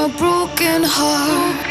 my broken heart.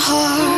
Heart.